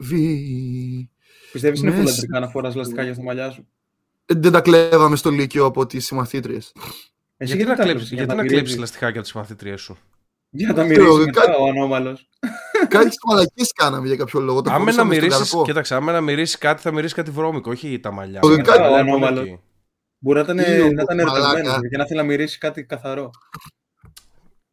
Βι. Πιστεύεις είναι Μέσα. φουλαντρικά να φοράς λαστιχάκια στα μαλλιά σου; Ε, Δεν τα κλέβαμε στο Λύκειο από τις συμμαθήτριες. Εσύ Γιατί να τα κλέψεις, κλέψεις, γιατί για να τα κλέψεις μυρίζεις. λαστιχάκια από τις μαθήτριές σου; Για να τα μυρίσει Ξέρω, μετά κάτι- ο ανώμαλος. Κάτι μαλακίε κάναμε για κάποιο λόγο. Τα Άμα να φορούσαμε στον μυρίσεις, καρπό. κοίταξε, άμα να μυρίσεις κάτι θα μυρίσεις κάτι βρώμικο, όχι τα μαλλιά. Το σου. δεκά- Δεν ο είναι πολύ ανώμαλος. εκεί. Μπορεί να ήταν, Τι να ήταν μαλάκα. ερωτευμένος και να θέλει να μυρίσει κάτι καθαρό.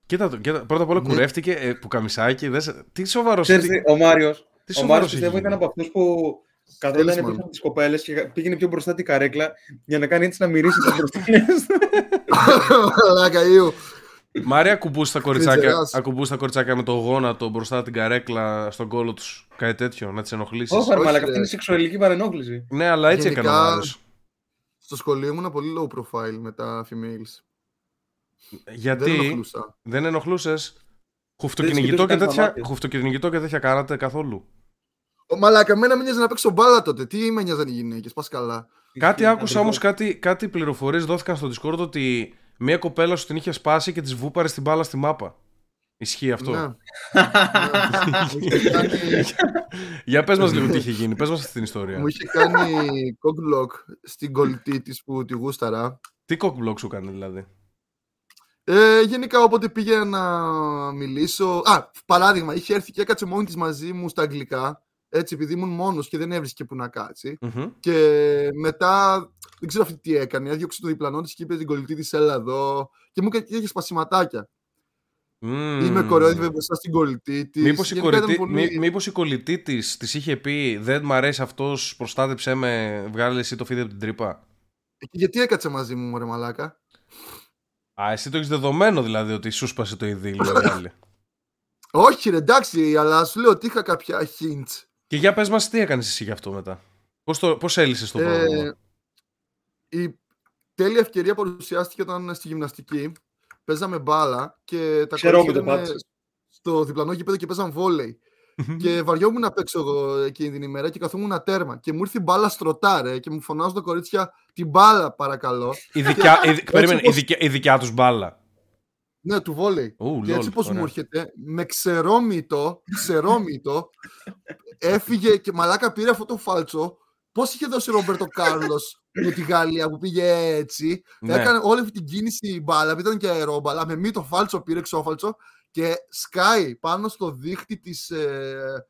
Κοίτα, το, κοίτα, πρώτα απ' όλα Ναι. κουρεύτηκε ε, που καμισάκι. Δες, τι σοβαρός Ξέρεις τι, τι, ο Μάριο. Τι Ο σοβαρός Μάριο έχει πιστεύω ήταν γίνει. από αυτούς που καθόταν Τέλος, πίσω μάλλον. από τι κοπέλε και πήγαινε πιο μπροστά την καρέκλα για να κάνει έτσι να μυρίσει τις μπροστινές. Μαλάκα, ήου. Μάρια, ακουμπούς τα κοριτσάκια, Φιτζεράς. ακουμπούς τα κοριτσάκια με το γόνατο μπροστά την καρέκλα στον κόλο τους. Κάτι τέτοιο, να τις ενοχλήσεις. Όχι, Όχι, μαλάκα, ρε. αυτή είναι σεξουαλική παρενόχληση. Ναι, αλλά έτσι Γενικά- έκανε ο Μάριος. Στο σχολείο ήμουν πολύ low profile με τα females. Δεν Γιατί ενοχλούσα. δεν ενοχλούσες; Δεν Χουφτοκυνηγητό και, σκεφτόσασταν τέτοια, τα μάτια. χουφτοκυνηγητό και τέτοια κάνατε καθόλου. Ο μαλάκα, εμένα με νοιάζει να παίξω μπάλα τότε. Τι με νοιάζαν οι γυναίκες, πας καλά. Κάτι άκουσα Αντρικό. όμως, κάτι, κάτι πληροφορίες δόθηκαν στο Discord ότι μία κοπέλα σου την είχε σπάσει και της βούπαρε την μπάλα στη μάπα. Ισχύει αυτό; Ναι. Ναι. Μου είχε κάνει- Για πες μας λίγο τι είχε γίνει, πες μας αυτή την ιστορία. Μου είχε κάνει cockblock στην κολλητή της που τη γούσταρα. Τι cockblock σου κάνει δηλαδή; Ε, γενικά όποτε πήγα να μιλήσω. Α, παράδειγμα, είχε έρθει και έκατσε μόνη της μαζί μου στα αγγλικά. Έτσι, επειδή ήμουν μόνος και δεν έβρισκε που να κάτσει. Μμμ. Και μετά, δεν ξέρω αυτή τι έκανε. Έδιωξε το διπλανό της και είπε την κολλητή της, έλα εδώ. Και μου έκανε και είχε σπασιματάκια. Μμμ. Ή με κορόιδευε μπροστά στην κολλητή της. Μήπως η, κορητή, μή- μήπως η κολλητή της της είχε πει δεν μ' αρέσει αυτός, προστάτεψέ με, βγάλε εσύ το φίδι από την τρύπα. Γιατί έκατσε μαζί μου, μωρέ μαλάκα; Α, εσύ το έχεις δεδομένο δηλαδή ότι σου σπάσε το ειδήλιο. η άλλη. Όχι, ρε, εντάξει, αλλά σου λέω ότι είχα κάποια hints. Και για πες μας τι έκανες εσύ γι' αυτό μετά; Πώς, το, πώς έλυσες το πρόβλημα; Ε, η τέλεια ευκαιρία παρουσιάστηκε όταν στη γυμναστική παίζαμε μπάλα και τα Ξέρω κορίτσια που το ήταν πάτησε. στο διπλανό γήπεδο και παίζαν βόλεϊ. και βαριόμουν να παίξω εγώ εκείνη την ημέρα και καθόμουν τέρμα. Και μου ήρθε η μπάλα στρωτά, ρε, και μου φωνάζουν τα κορίτσια την μπάλα, παρακαλώ. Η δικιά, η, περίμενε, η, πως- δικιά, η δικιά τους μπάλα. Ναι, του βόλεϊ. Ου, Και έτσι λολ, πως ωραία. μου έρχεται, με ξερόμητο, ξερόμητο, έφυγε και μαλάκα πήρε αυτό το φάλτσο. Πώς είχε δώσει ο Ρομπέρτο Κάρλος με τη Γαλλία που πήγε έτσι; Ναι. Έκανε όλη αυτή την κίνηση η μπάλα, που ήταν και αερόμπαλα, με μη το φάλτσο πήρε ξόφαλτσο και σκάει πάνω στο δίχτυ της, ε,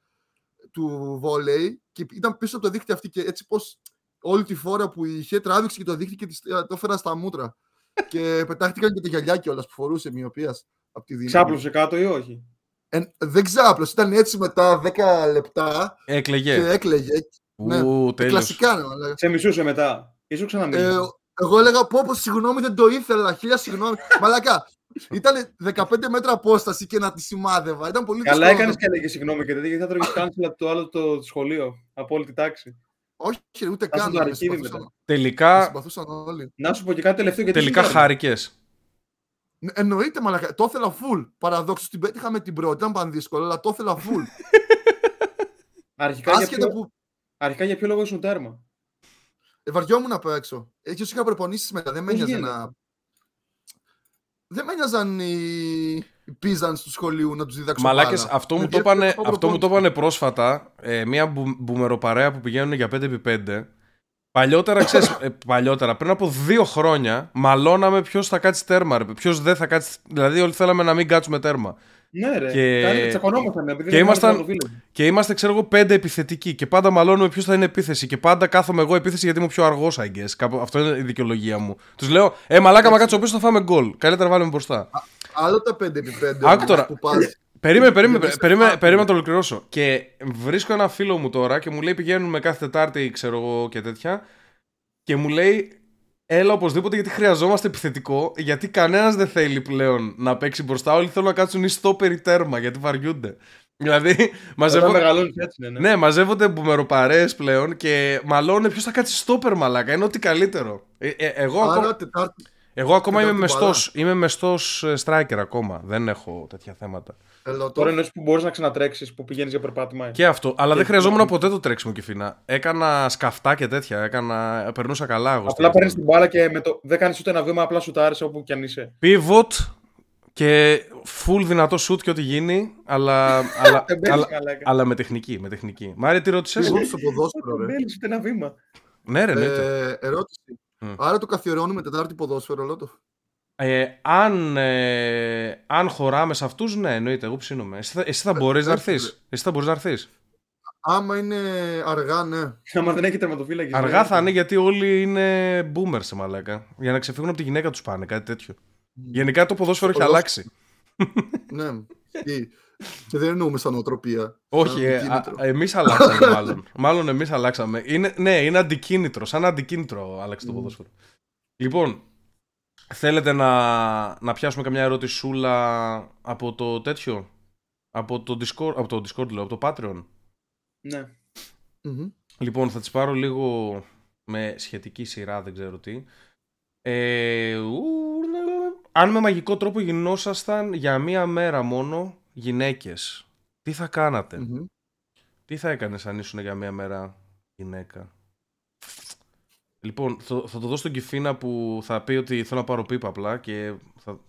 του βόλεϊ και ήταν πίσω από το δίχτυ αυτή και έτσι πως όλη τη φορά που είχε τράβηξε και το δίχτυ και της- ε, το έφερα στα μούτρα. και πετάχτηκαν και τα γυαλιά κιόλας που φορούσε μοιοπίας από τη δύναμη. Ξάπλωσε κάτω ή όχι; Ε, δεν ξάπλωσε, ήταν έτσι μετά 10 λεπτά Έκλαιγε. και έκλαιγε. ναι. Ου, τέλειος. Κλασικά, ναι, αλλά. Σε μισούσε μετά. Ήσου Ε, ξαναμίλησε. εγώ έλεγα πω πω συγγνώμη δεν το ήθελα, χίλια συγγνώμη. Μαλακά, ήταν 15 μέτρα απόσταση και να τη σημάδευα. Ήταν πολύ Καλά δύσκολο. έκανες και έλεγες συγγνώμη και τέτοια, γιατί θα τρώγες cancel από το άλλο το σχολείο. Από όλη τη τάξη. Όχι, ρε, ούτε Άσε καν. το με αρχίδι συμπαθούσαν- μετά. με Τελικά, συμπαθούσαν όλοι. Να σου πω και κάτι τελευταίο. Γιατί τελικά σου κάνω. χάρηκες. Ναι, Εννοείται, μαλακά. Το ήθελα full. Παραδόξως την πέτυχα με την πρώτη. Ήταν πανδύσκολο, αλλά το ήθελα full. Αρχικά, για Άσχετα ποιο... που Αρχικά για ποιο λόγο ήσουν τέρμα; ε, βαριόμουν απ' έξω. Έτσι, είχα προπονήσεις μετά. Δεν με Πώς ένοιαζε γίνεται; να. Δεν με ένοιαζαν οι, οι πίζαν του σχολείου να τους διδάξω. Μαλάκες, μπάλα. αυτό, Με μου το ενδιαφέρει είπανε, να πάω αυτό μου το προπόνηση. είπανε πρόσφατα ε, μια μπου, μπουμεροπαρέα που πηγαίνουν για 5x5. Παλιότερα, ξέρεις, ε, παλιότερα, πριν από δύο χρόνια, μαλώναμε ποιος θα κάτσει τέρμα. Ποιος δεν θα κάτσει. Δηλαδή, όλοι θέλαμε να μην κάτσουμε τέρμα. Ναι, ρε. Και- Και... Τσακωνόμασταν. επειδή και δεν ήμασταν- ήμασταν φίλοι. Και είμαστε, ξέρω εγώ, πέντε επιθετικοί. Και πάντα μαλώνουμε ποιος θα είναι επίθεση. Και πάντα κάθομαι εγώ επίθεση γιατί είμαι πιο αργός, I guess. Κάπου, αυτό είναι η δικαιολογία μου. Τους λέω, Ε, μαλάκα, μα κάτσε πίσω θα φάμε γκολ. Καλύτερα βάλουμε μπροστά. Άλλο τα 5x5 Άκου τώρα. που πας. Περίμενε, περίμενε, Γιατί σε περίμενε, φάμε. περίμενε να το ολοκληρώσω. Και βρίσκω ένα φίλο μου τώρα και μου λέει πηγαίνουμε κάθε Τετάρτη, ξέρω εγώ και τέτοια. Και μου λέει, έλα οπωσδήποτε γιατί χρειαζόμαστε επιθετικό. Γιατί κανένας δεν θέλει πλέον να παίξει μπροστά. Όλοι θέλουν να κάτσουν ή στο περιτέρμα γιατί βαριούνται. Δηλαδή, Όταν μαζεύω... μεγαλώνεις έτσι, ναι. ναι. Ναι, μαζεύονται μπουμεροπαρέες πλέον και μαλώνε ποιος θα κάτσει στόπερ μαλάκα. Είναι ό,τι καλύτερο. Ε, ε, εγώ, ακόμα, Άρα Τετάρτη. εγώ ακόμα είμαι Τετάρτη μεστός, είμαι μεστός ε, striker ακόμα. Δεν έχω τέτοια θέματα. Ελώ, Τώρα τώρα εννοείς που μπορείς να ξανατρέξεις, που πηγαίνεις για περπάτημα. Και αυτό. Αλλά δεν Και- χρειαζόμουν ποτέ το τρέξιμο και φίνα. Έκανα σκαφτά και τέτοια. Έκανα... Περνούσα καλά εγώ. Απλά παίρνεις την μπάλα και με το... δεν κάνεις ούτε ένα βήμα, απλά σου τάρεις όπου κι αν είσαι. Pivot, Και full δυνατό shoot και ό,τι γίνει, αλλά, αλλά, Δεν παίζεις αλλά, καλά. αλλά με τεχνική. Με τεχνική. Μάρια, τι ρώτησες; Εγώ στο ποδόσφαιρο, Δεν ρε. μπαίνεις ούτε ένα βήμα. ναι, ρε, εννοείται. Ε, ερώτηση. Μμ. Άρα το καθιερώνουμε Τετάρτη ποδόσφαιρο, Λότο. Ε, αν, ε, αν χωράμε σε αυτούς, ναι, εννοείται. Εγώ ψήνομαι. Εσύ θα, εσύ θα μπορείς να εντάξει, έρθεις. Εσύ θα μπορείς να έρθεις. Άμα είναι αργά, ναι. Άμα δεν έχει τερματοφύλακες. Αργά δεν θα είναι γιατί όλοι είναι boomers σε μαλάκα. Για να ξεφύγουν από τη γυναίκα τους πάνε, κάτι τέτοιο. Γενικά το ποδόσφαιρο έχει ποδόσφαιρο. αλλάξει. ναι. Και- Και δεν εννοούμε σαν νοοτροπία. Όχι, σαν ε, αντικίνητρο. εμείς αλλάξαμε μάλλον. μάλλον εμείς αλλάξαμε. Είναι, ναι, είναι αντικίνητρο. Σαν αντικίνητρο άλλαξε το Μμ. ποδόσφαιρο. Λοιπόν, θέλετε να, να πιάσουμε καμιά ερωτησούλα από το τέτοιο; Από το Discord, από το Discord λέω, από το Patreon; Ναι. Μμμ. Λοιπόν, θα τις πάρω λίγο με σχετική σειρά, δεν ξέρω τι. Ε, ου, αν με μαγικό τρόπο γινόσασταν για μία μέρα μόνο γυναίκες, τι θα κάνατε; Μμμ. Τι θα έκανες αν ήσουν για μία μέρα γυναίκα; Λοιπόν, θα, θα το δώσω στον Κιφίνα που θα πει ότι θέλω να πάρω πίπα απλά και θα...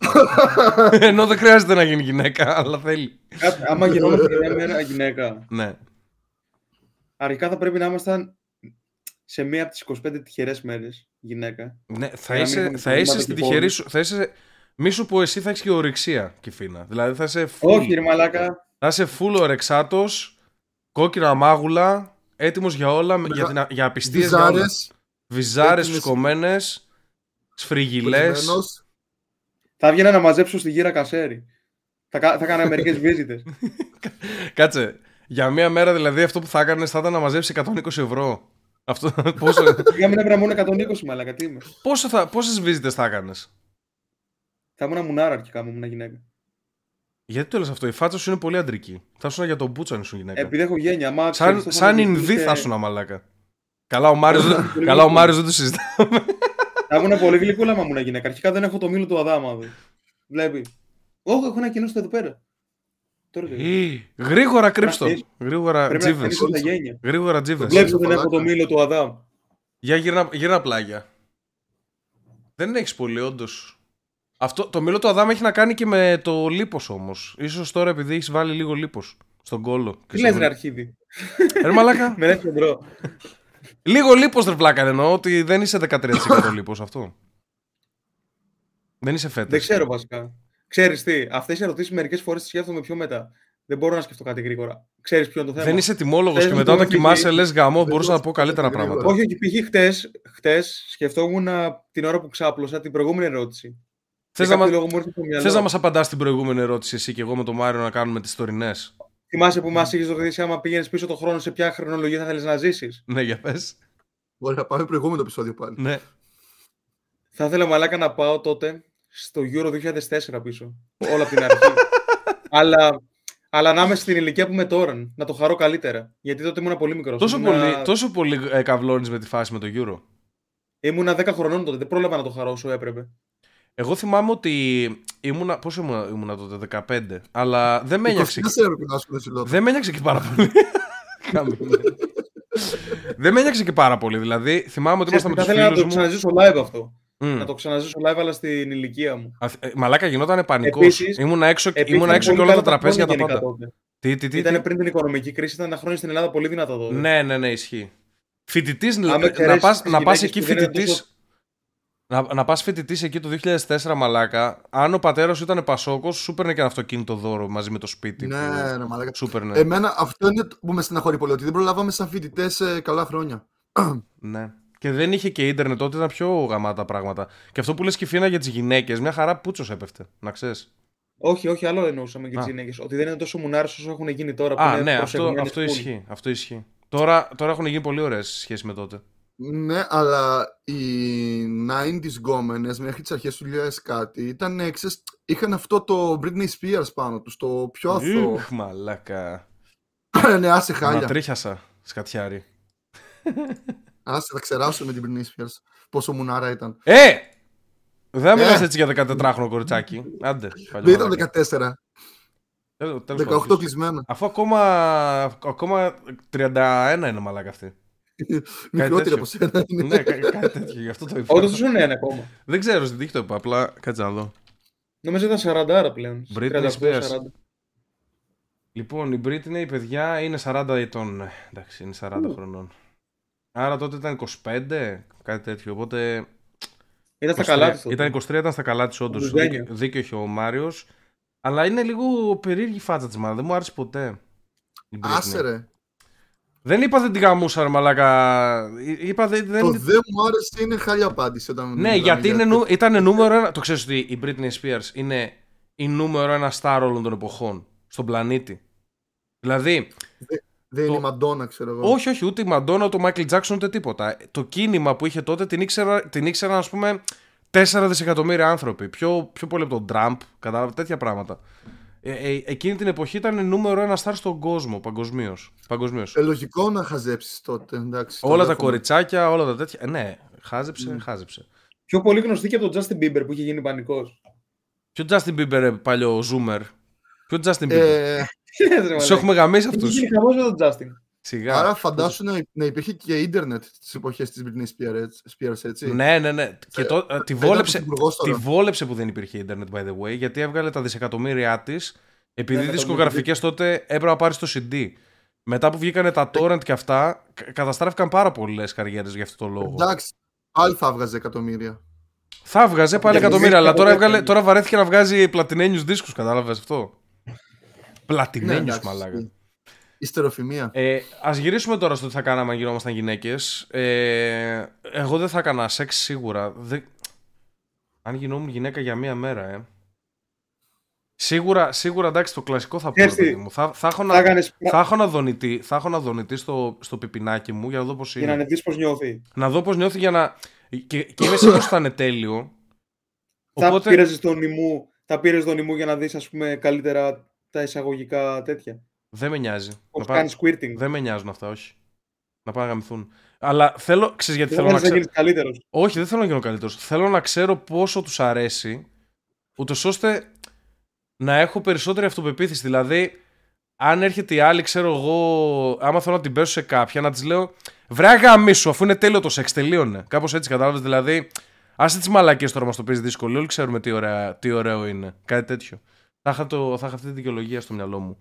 Ενώ δεν χρειάζεται να γίνει γυναίκα, αλλά θέλει. Κάτσε, Άμα γινόμαστε για μια μέρα γυναίκα, Ναι. αρχικά θα πρέπει να ήμασταν σε μία από τις 25 τυχερές μέρες γυναίκα. Ναι, θα Για να μην είσαι, έχουμε θα είσαι προβλήματα στην και τυχερή πόνους. σου. Θα είσαι, μη σου πω εσύ θα έχεις και ορεξία, Κιφίνα. Δηλαδή θα είσαι full, Όχι ρε μαλάκα, θα είσαι full ορεξάτος, κόκκινα μάγουλα, έτοιμος για όλα, με- για, την, για απιστίες, για όλα. Βυζάρες, Βυζάρες έτοιμες- φουσκωμένες, σφριγιλές. κολλημένος. θα βγαίνα να μαζέψω στη γύρα κασέρι. Θα, κα- θα έκανα μερικές βίζιτες. Κάτσε, για μία μέρα δηλαδή αυτό που θα έκανες θα ήταν να μαζέψεις 120 ευρώ. Αυτό, πόσο, Για μην έβρα μόνο 120 μαλάκα, τι είμαι. πόσο θα, πόσες βίζιτες θα έκανες; Θα ήμουν μουνάρα αρχικά μου, ήμουν γυναίκα. Γιατί το λες αυτό, η φάτσα σου είναι πολύ αντρική. Θα ήσουν για τον Μπούτσο αν ήσουν γυναίκα. Επειδή έχω γένεια, άμα Σαν, ξέρεις, θα σαν ήμουν Ινδί και- θα ήσουν μαλάκα. Καλά, ο Μάριος, δεν- Πολύ καλά, ο γλυκούλα. Μάριος δεν το συζητά. Θα ήμουν πολύ γλυκούλα άμα ήμουν γυναίκα. Αρχικά δεν έχω το μήλο του Αδάμα. Δεις. Βλέπει. Όχι, έχω ένα κοινό στο εδώ πέρα. Τώρα το είδα. Γρήγορα κρύψτο. Πρέπει Γρήγορα Πρέπει να τζίβες. χτενίσω τα γένια. Γρήγορα τζίβες. Βλέπεις ότι δεν έχω το Φαλάκα. μήλο του Αδάμ. Για γύρνα, γύρνα πλάγια. Δεν έχεις πολύ, όντως. Αυτό, το μήλο του Αδάμ έχει να κάνει και με το λίπος όμως. Ίσως τώρα επειδή έχεις βάλει λίγο λίπος στον κόλο. και Τι στο- λες ρε αρχίδι. Ρε μαλάκα. Με ένα χοντρό. Λίγο λίπος ρε πλάκα εννοώ ότι δεν είσαι 13% λίπος αυτό. Δεν είσαι φέτος. Δεν ξέρω βασικά. Ξέρεις τι, αυτές οι ερωτήσεις μερικές φορές τι σκέφτομαι πιο μετά. Δεν μπορώ να σκεφτώ κάτι γρήγορα. Ξέρεις ποιο είναι το θέμα. Δεν είσαι τιμόλογος Θες και να μετά το όταν πεις κοιμάσαι εσύ. λες γαμό Δεν μπορούσα το να πω καλύτερα σκέφτομαι πράγματα. Όχι, όχι, π.χ. χτες χτες, σκεφτόμουν την ώρα που ξάπλωσα την προηγούμενη ερώτηση. Θες Για να, κάποιο μα... λόγο μου ήρθε στο μυαλό. Θες να μας απαντάς την προηγούμενη ερώτηση εσύ και εγώ με τον Μάριο να κάνουμε τις τωρινές; Θυμάσαι που μας είχες ρωτήσει άμα πήγαινες πίσω το χρόνο σε ποια χρονολογία θα θέλεις να ζήσεις; Ναι, για πες. Μπορεί να πάμε προηγούμενο επεισόδιο πάλι. Ναι. Θα ήθελα μαλάκα να πάω τότε στο Euro 2004 πίσω. Όλα από την αρχή. αλλά, αλλά να είμαι στην ηλικία που είμαι τώρα. Να το χαρώ καλύτερα. Γιατί τότε ήμουν πολύ μικρός. Τόσο ήμουνα... πολύ, τόσο πολύ ε, καυλώνεις με τη φάση με το Euro. Ήμουνα 10 χρονών τότε. Δεν πρόλαβα να το χαρώ όσο έπρεπε. Εγώ θυμάμαι ότι ήμουνα. Πόσο ήμουνα, ήμουνα τότε, 15. Αλλά δεν με ένιωξε. 24 έπρεπε να σου πει δεν με ένιωξε και πάρα πολύ. Κάμε. δεν με ένιωξε και πάρα πολύ. Δηλαδή, θυμάμαι ότι Ξέρεις ήμασταν τι, με θα τους ήθελα να το φίλου μου. ξαναζήσω live αυτό. Μμ. Να το ξαναζήσω live, αλλά στην ηλικία μου. Α, ε, Μαλάκα γινόταν πανικός. Επίσης- Ήμουνα έξω, Επίσης, ήμουνα ήταν έξω και πολύ όλα τα καλά τραπέζια τα χρόνια πάντα. γενικά τότε. Τι, τι, τι. Ήταν τι; πριν την οικονομική κρίση, ήταν τα χρόνια στην Ελλάδα πολύ δυνατά τότε. Ναι, ναι, ναι, ισχύει. Φοιτητής Άμα να, εξαιρέσεις πας, τις να πας γυναίκες εκεί που δεν είναι φοιτητή. Τόσο- Να, να πας φοιτητής εκεί το 2004 μαλάκα, αν ο πατέρας σου ήταν Πασόκος, σου παίρνε και ένα αυτοκίνητο δώρο μαζί με το σπίτι. Ναι, που ναι, μαλάκα. Σου παίρνε. Εμένα αυτό είναι που με στεναχωρεί πολύ, ότι δεν προλάβαμε σαν φοιτητές καλά χρόνια. Ναι. Και δεν είχε και ίντερνετ τότε, ήταν πιο γαμάτα πράγματα. Και αυτό που λες Κιφίνα για τις γυναίκες, μια χαρά πούτσος έπεφτε, να ξέρεις. Όχι, όχι, άλλο εννοούσαμε και Α. τι γυναίκες. Ότι δεν είναι τόσο μουνάρε όσο έχουν γίνει τώρα. Που Α, είναι ναι, αυτό, προσεγμένες αυτό πουλ. ισχύει. Αυτό ισχύει. Τώρα, τώρα έχουν γίνει πολύ ωραίες σε σχέση με τότε. Ναι, αλλά οι 90s γκόμενες μέχρι τις αρχές του 2000 κάτι ήταν, ξέρεις, είχαν αυτό το Britney Spears πάνω τους, το πιο αθώο. Ιχ, μαλάκα. ναι, άσε Να χάλια. τρίχιασα, σκατιάρι. Άσε, θα ξεράσω με την Britney Spears. Πόσο μουνάρα ήταν. Ε! Δεν μιλάς Ε. έτσι για 14χρονο κοριτσάκι. Άντε. παλιό Δεν ήταν μαλάκα. 14, Τέλος- τέλος 18 πάντων. κλεισμένα. Αφού ακόμα, ακόμα 31 είναι μαλάκα αυτή. Μικρότερη τέτοιο. από σένα είναι. ναι, κα- κάτι τέτοιο, γι' αυτό το είπα. Όντως δεν είναι ένα ακόμα. Δεν ξέρω, στην τύχη το είπα, απλά κάτσε να δω. Νομίζω ήταν 40 πλέον. Britney 38-40. Spears. Λοιπόν, η Britney, παιδιά, είναι 40 ετών. Εντάξει, είναι 40 Ου. χρονών. Άρα τότε ήταν 25, κάτι τέτοιο. Οπότε. Ήταν στα 23 καλά της τότε. Ήταν 23, ήταν στα καλά της, όντως. Λουζένια. Δίκιο, δίκιο έχει ο Μάριος. Αλλά είναι λίγο περίεργη η φάτσα της μάνα. Δεν μου άρεσε ποτέ. η Britney. Άσε ρε. Δεν είπα δεν την γαμούσα, ρε μαλάκα. Εί- Είπα δεν. δεν... Το δεν μου άρεσε είναι χάλια απάντηση. Όταν Ναι, μιλάμε γιατί για είναι, τέτοιο. νου... ήταν νούμερο ένα. Το ξέρεις ότι η Britney Spears είναι η νούμερο ένα star όλων των εποχών στον πλανήτη. Δηλαδή, Δεν είναι το- η Μαντόνα, ξέρω εγώ. όχι, όχι, ούτε η Μαντόνα, ούτε ο Μάικλ Τζάξον, ούτε τίποτα. Το κίνημα που είχε τότε την ήξερα, την ήξεραν, ας πούμε, 4 δισεκατομμύρια άνθρωποι. Πιο, πιο πολύ από τον Τραμπ, κατάλαβε τέτοια πράγματα. Ε, ε, εκείνη την εποχή ήταν νούμερο ένα star στον κόσμο, παγκοσμίως. Παγκοσμίως. Ε, λογικό να χαζέψεις τότε. Εντάξει, το όλα τα δέχομαι. κοριτσάκια, όλα τα τέτοια. Ε, ναι, χάζεψε, Μμ. χάζεψε. Πιο πολύ γνωστή και από τον Justin Bieber που είχε γίνει πανικός. Ποιο Justin Bieber, ρε, παλιό Zoomer; Ποιο Justin Bieber; Ε, Τους έχουμε γαμίσει αυτούς. Είχε γίνει χαμός με τον Justin. Σιγά. άρα φαντάσου να, να υπήρχε και ίντερνετ στις εποχές της Britney Spears, Spears έτσι. Ναι, ναι, ναι. Και το, ε, τη, Ήταν βόλεψε, πρωθυπουργός τη τώρα. βόλεψε που δεν υπήρχε ίντερνετ, by the way, γιατί έβγαλε τα δισεκατομμύρια της, επειδή Ναι, οι με το δισκογραφικέ τότε έπρεπε να πάρει το CD. Μετά που βγήκανε τα torrent και αυτά, κα- καταστράφηκαν πάρα πολλές καριέρες για αυτό το λόγο. Εντάξει, πάλι θα έβγαζε εκατομμύρια. Θα έβγαζε πάλι Για εκατομμύρια, αλλά τώρα, δίσκο, έβγαλε, ναι. τώρα βαρέθηκε να βγάζει πλατινένιους δίσκους, κατάλαβες αυτό; Ναι, Πλατινένιους, εντάξει, μαλάκα. Ιστεροφημία. Ε, Α γυρίσουμε τώρα στο τι θα κάναμε αν γινόμασταν γυναίκες. Ε, εγώ δεν θα έκανα σεξ σίγουρα. Δεν... Αν γινόμουν γυναίκα για μία μέρα, ε. Σίγουρα, σίγουρα εντάξει, το κλασικό θα πω. Ξέρεις ρε παιδί τι, μου. Θα, θα έχω Θα να, έκανες θα έχω να δονητή, θα έχω να δονητή στο, στο πιπινάκι μου για να δω πώς για είναι. να ανεβείς πώς νιώθει. Να δω πώς νιώθει για να. Και, και είμαι σίγουρος ότι θα είναι τέλειο. Θα Οπότε. πήρες τον ημού, θα πήρες τον ημού για να δεις ας πούμε καλύτερα τα εισαγωγικά τέτοια. Δεν με νοιάζει. Πώς Να πάω- κάνεις squirting. Δεν με νοιάζουν αυτά, όχι. Να πάνε να γαμηθούν. Αλλά θέλω. Ξέρεις γιατί Δεν θέλω να θέλεις να ξέρω. γίνεις καλύτερος. Όχι, δεν θέλω να γίνω καλύτερος. Θέλω να ξέρω πόσο τους αρέσει, ούτως ώστε να έχω περισσότερη αυτοπεποίθηση. Δηλαδή, αν έρχεται η άλλη, ξέρω εγώ, άμα θέλω να την πέσω σε κάποια, να της λέω Βρέα γαμίσου, αφού είναι τέλειο το σεξ, τελείωνε. Κάπως έτσι, κατάλαβες. Δηλαδή, άσε τις μαλακίες τώρα μας το παίζει δύσκολο. Όλοι ξέρουμε τι, ωραία, τι ωραίο είναι. Κάτι τέτοιο. Θα είχα, το, θα είχα αυτή τη δικαιολογία στο μυαλό μου.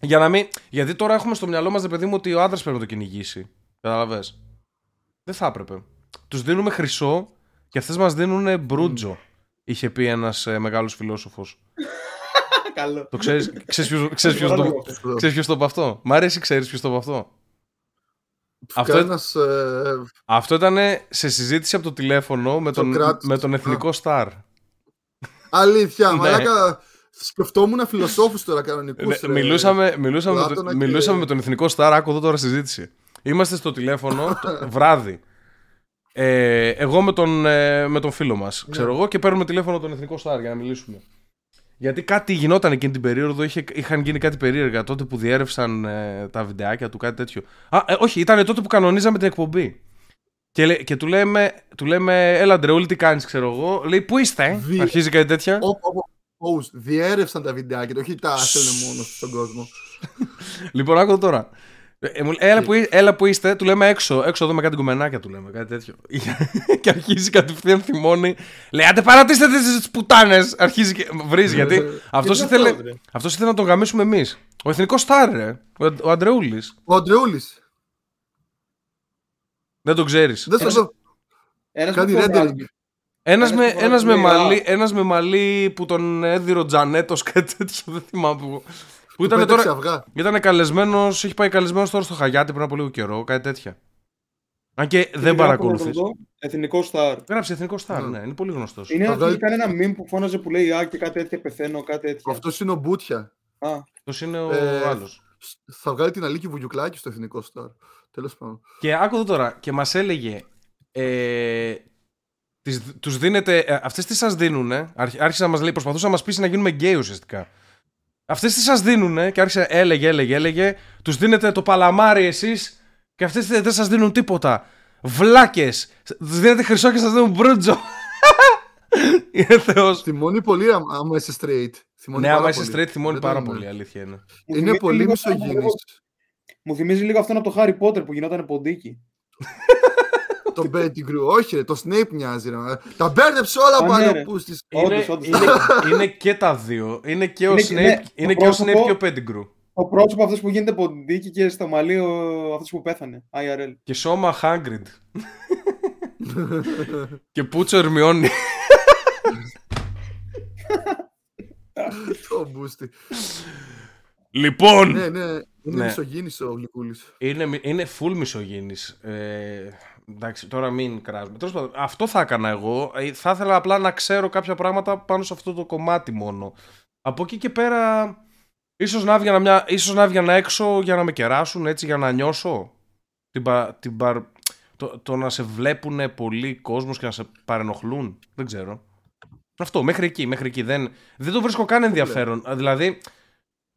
Για να μην. Γιατί τώρα έχουμε στο μυαλό μας, παιδί μου, ότι ο άντρας πρέπει να το κυνηγήσει. Κατάλαβες; Δεν θα έπρεπε. Τους δίνουμε χρυσό και αυτές μας δίνουν μπρούτζο. Είχε πει ένας ε, μεγάλος φιλόσοφος. Καλό. Το ξέρεις, ξέρεις ποιος, ξέρεις ποιος το, ξέρεις ποιος το είπε αυτό; Μ' αρέσει, ξέρεις ποιος το είπε αυτό; αυτό- Κανένας, ε, Αυτό ήταν σε συζήτηση από το τηλέφωνο με τον, Σοκράτης. με τον εθνικό στάρ. αλήθεια, Ναι. μαλάκα. Σκεφτόμουν φιλοσόφους τώρα κανονικούς. Ναι, ρε. μιλούσαμε, μιλούσαμε, με, Πλάτωνα τον- και- μιλούσαμε με τον εθνικό στάρ, άκου εδώ τώρα συζήτηση. Είμαστε στο τηλέφωνο το βράδυ. Ε, εγώ με τον, ε, με τον φίλο μας, Ναι. ξέρω εγώ, και παίρνουμε τηλέφωνο τον εθνικό στάρ για να μιλήσουμε. Γιατί κάτι γινόταν εκείνη την περίοδο, είχε, είχαν γίνει κάτι περίεργα τότε που διέρευσαν ε, τα βιντεάκια του, κάτι τέτοιο. Α, ε, όχι, ήταν τότε που κανονίζαμε την εκπομπή. Και, λέ- και του, λέμε, του λέμε, έλα Ντρεούλη, τι κάνεις, ξέρω εγώ. Λέει, πού είστε, Δι- αρχίζει κάτι τέτοια. Ω, ω, ω, ω, Διέρευσαν τα βιντεάκια, όχι τα έστελνε μόνος στον κόσμο. Λοιπόν, άκου τώρα. Ε, μου λέει, έλα, που, εί- έλα που είστε, του λέμε έξω, έξω εδώ με κάτι κουμενάκια του λέμε, κάτι τέτοιο. και αρχίζει κατευθείαν θυμώνει. Λέει, άντε παρατήστε τις πουτάνες. Αρχίζει και βρίζει, γιατί αυτός τι ήθελε, αυτός, ρε; αυτός ήθελε να τον γαμίσουμε εμείς. Ο εθνικός στάρ, ρε. Ο, ο Αντρεούλης. Ο Αντρεούλης. Δεν τον ξέρεις. Δεν θα το Ένας κάνει που φωνάζει. rendering. Ένας Ένας με, που φοράει ένας, με λέει, μαλλί, «Α». ένας με μαλλί που τον έδιρε ο Τζανέτος, κάτι τέτοιο, δεν θυμάμαι που. Που ήταν Πέταξε τώρα, αυγά. ήταν καλεσμένος, έχει πάει καλεσμένος τώρα στο Χαγιάτι πριν από λίγο καιρό, κάτι τέτοια. Αν και δεν παρακολουθείς. Εθνικό στάρ. Γράψε εθνικό στάρ, Ναι. ναι, είναι πολύ γνωστός. Είναι Θα ένα βγάλει- είχε κάνει ένα meme που φώναζε που λέει Α και κάτι τέτοια πεθαίνω, κάτι τέτοια. Αυτός είναι ο Μπούτια. Α, Αυτός είναι ο Ε, άλλο. Θα βγάλει την Αλίκη Βουγιουκλάκη στο εθνικό στάρ. Τέλος πάντων. Και άκου εδώ τώρα, και μας έλεγε. Ε, τις, τους δίνετε, ε, αυτές τι σας δίνουνε, άρχι- άρχισε να μας λέει, προσπαθούσε να μας πείσει να γίνουμε γκέι ουσιαστικά. Αυτές τι σας δίνουνε και άρχισε, έλεγε, έλεγε, έλεγε, τους δίνετε το παλαμάρι εσείς και αυτές δεν δεν σας δίνουν τίποτα. Βλάκες, τους δίνετε χρυσό και σας δίνουν μπρούτζο. Είναι θεός. Θυμώνει πολύ άμα άμα είσαι straight. Θυμώνει Ναι, πάρα άμα είσαι πολύ. straight θυμώνει Δεν πάρα τον- πολύ, αλήθεια είναι. μου Είναι θυμίζει πολύ λίγο αυτό- μισογενής. Μου θυμίζει λίγο αυτόν από το Harry Potter που γινόταν ποντίκι. Το Pettigrew, όχι ρε, το Snape μοιάζει ρε. Τα μπέρδεψε όλα Α, ναι, πάλι ρε. ο Πούστης. Είναι, Όντως, όντως. είναι, είναι και τα δύο. Είναι και ο Είναι- Snape, ναι, είναι το και ο πρόσωπο- Snape και ο Pettigrew. Ο πρόσωπο αυτός που γίνεται ποντίκι και στο μαλλί αυτός που πέθανε. IRL. Και σώμα Hagrid. και Πούτσο Ερμιόνι. Το Μπούστη. λοιπόν, Ναι, ναι, είναι Ναι. μισογίνης ο Γλυκούλης. είναι, μι- είναι full μισογίνης. Ε, εντάξει, τώρα μην κράζουμε. Τέλος πάντων, αυτό θα έκανα εγώ. Ε, Θα ήθελα απλά να ξέρω κάποια πράγματα πάνω σε αυτό το κομμάτι μόνο. Από εκεί και πέρα, ίσως να έβγαινα, μια, ίσως να έβγαινα έξω για να με κεράσουν, έτσι, για να νιώσω την, πα- την παρ- το, το να σε βλέπουν πολλοί κόσμος και να σε παρενοχλούν. Δεν ξέρω. Αυτό, μέχρι εκεί, μέχρι εκεί. Δεν, δεν το βρίσκω καν ενδιαφέρον. Δηλαδή,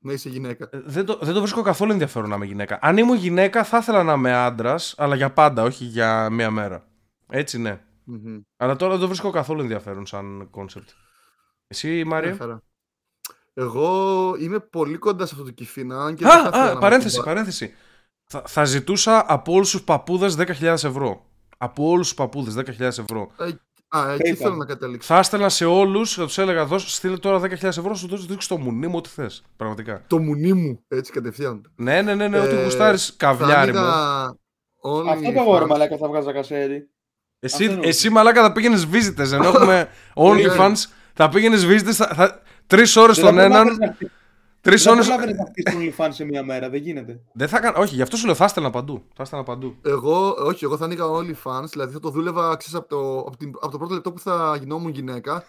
Ναι, είσαι γυναίκα. ε, δεν το, δεν το βρίσκω καθόλου ενδιαφέρον να είμαι γυναίκα. Αν ήμουν γυναίκα, θα ήθελα να είμαι άντρας, αλλά για πάντα, όχι για μία μέρα. Έτσι, ναι. Μμμ. Αλλά τώρα δεν το βρίσκω καθόλου ενδιαφέρον σαν concept. Εσύ, Μάρια. Μια χαρά. Εγώ είμαι πολύ κοντά σε αυτό το κυφίνα. αν και δεν θα Α, ήθελα να α, με παρένθεση, κουμπά- παρένθεση. Θα, θα ζητούσα από όλους τους παππούδες 10.000 ευρώ. Από όλους τους παππούδες 10.000 ευρώ. Α, εκεί PayPal. θέλω να καταλήξω. Θα έστελνα σε όλους, θα τους έλεγα: δώσ, στείλε τώρα 10.000 ευρώ, σου δώσω δείξω το μουνί μου ό,τι θες. Πραγματικά. Το μουνί μου, έτσι κατευθείαν. Ναι, ναι, ναι, ναι ό,τι Ε, γουστάρεις, Θα καβλιάρι μου. άνοιγα only Αυτό το αγόρι fans. μαλάκα θα βγάζα κασέρι. Εσύ, Αυτό είναι εσύ μαλάκα θα πήγαινες visitors, ενώ έχουμε Ναι. OnlyFans. θα πήγαινες visitors, θα, θα, τρεις ώρες τον έναν. Τρεις Δεν ώρε. προλάβαινε να χτίσεις OnlyFans σε μία μέρα. Δεν γίνεται. Δεν θα κάνω. Όχι, γι' αυτό σου λέω θα έστελνα παντού. Θα έστελνα παντού. Εγώ, όχι, εγώ θα άνοιγα OnlyFans, δηλαδή θα το δούλευα ξέρεις, από, το, από, την, από το πρώτο λεπτό που θα γινόμουν γυναίκα.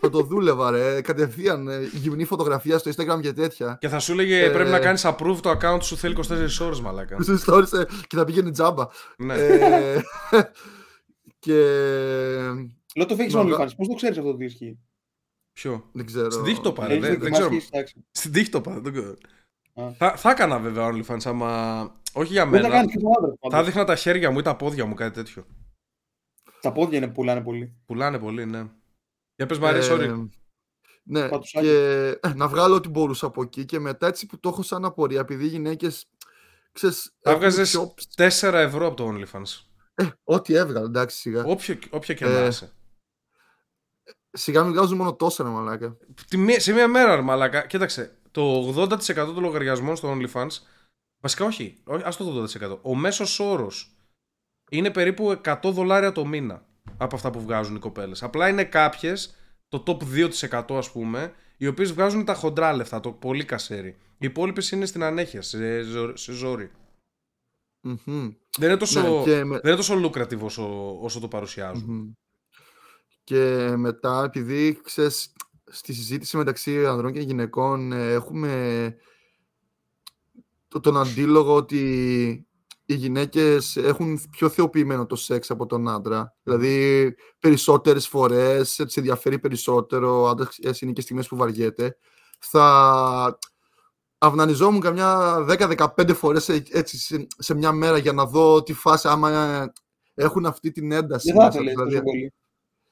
θα το δούλευα, ρε. Κατευθείαν. ε, γυμνή φωτογραφία στο Instagram και τέτοια. Και θα σου έλεγε Ε. πρέπει να κάνεις approve το account σου θέλει 24 ώρες, μαλάκα. Στις stories, ε, και θα πήγαινε τζάμπα. ναι. ε, και. Λέω το φέγγει Μα, OnlyFans. Πώς το ξέρεις αυτό το τι ισχύει. Ποιο; Δεν ξέρω. Στην τύχη το πάρε. Έχεις Δεν, δεν δοκιμάσει ξέρω. και έχεις φτιάξει. Στην τύχη το πάρε. δεν ξέρω. Α. Θα, θα έκανα βέβαια OnlyFans άμα. Όχι για Μπορεί να μένα. κάνει και τον άντρα. Θα πάντως. δείχνα τα χέρια μου ή τα πόδια μου, κάτι τέτοιο. Τα πόδια είναι που πουλάνε πολύ. Πουλάνε πολύ, ναι. Για πες Μαρία, sorry. Ε, ναι, Πατουσάκια. και ε, να βγάλω ό,τι μπορούσα από εκεί και μετά έτσι που το έχω σαν απορία, επειδή οι γυναίκες, ξέρεις, Θα έχουν βγάζεις πιο- 4 ευρώ από το OnlyFans. Ε, ό,τι έβγαλε, εντάξει, σιγά. Όποιο, όποια και να Ε, είσαι. Σιγά μην βγάζουν μόνο τόσα, ρε μαλάκα. Τη μία- σε μία μέρα, ρε μαλάκα. Κοίταξε, το 80% των λογαριασμών στο OnlyFans. Βασικά, όχι. όχι ας το 80%. Ο μέσος όρος είναι περίπου 100 δολάρια το μήνα από αυτά που βγάζουν οι κοπέλες. Απλά είναι κάποιες, το top 2% ας πούμε, οι οποίες βγάζουν τα χοντρά λεφτά, το πολύ κασέρι. Οι υπόλοιπες είναι στην ανέχεια, σε, ζω- σε ζόρι. Μμμ. Δεν είναι τόσο, Ναι, και, με- δεν είναι τόσο lucrative όσο, όσο το παρουσιάζουν. Μμμ. Και μετά, επειδή ξέρεις, στη συζήτηση μεταξύ ανδρών και γυναικών ε, έχουμε το, τον αντίλογο ότι οι γυναίκες έχουν πιο θεοποιημένο το σεξ από τον άντρα. Δηλαδή, περισσότερες φορές, έτσι ενδιαφέρει περισσότερο, ο άντρας έτσι, είναι και στιγμές που βαριέται. Θα αυνανιζόμουν καμιά 10-15 φορές ε, έτσι, σε, σε μια μέρα για να δω τι φάση άμα ε, έχουν αυτή την ένταση. Δεν θα μέσα, ήθελε δηλαδή. τόσο πολύ.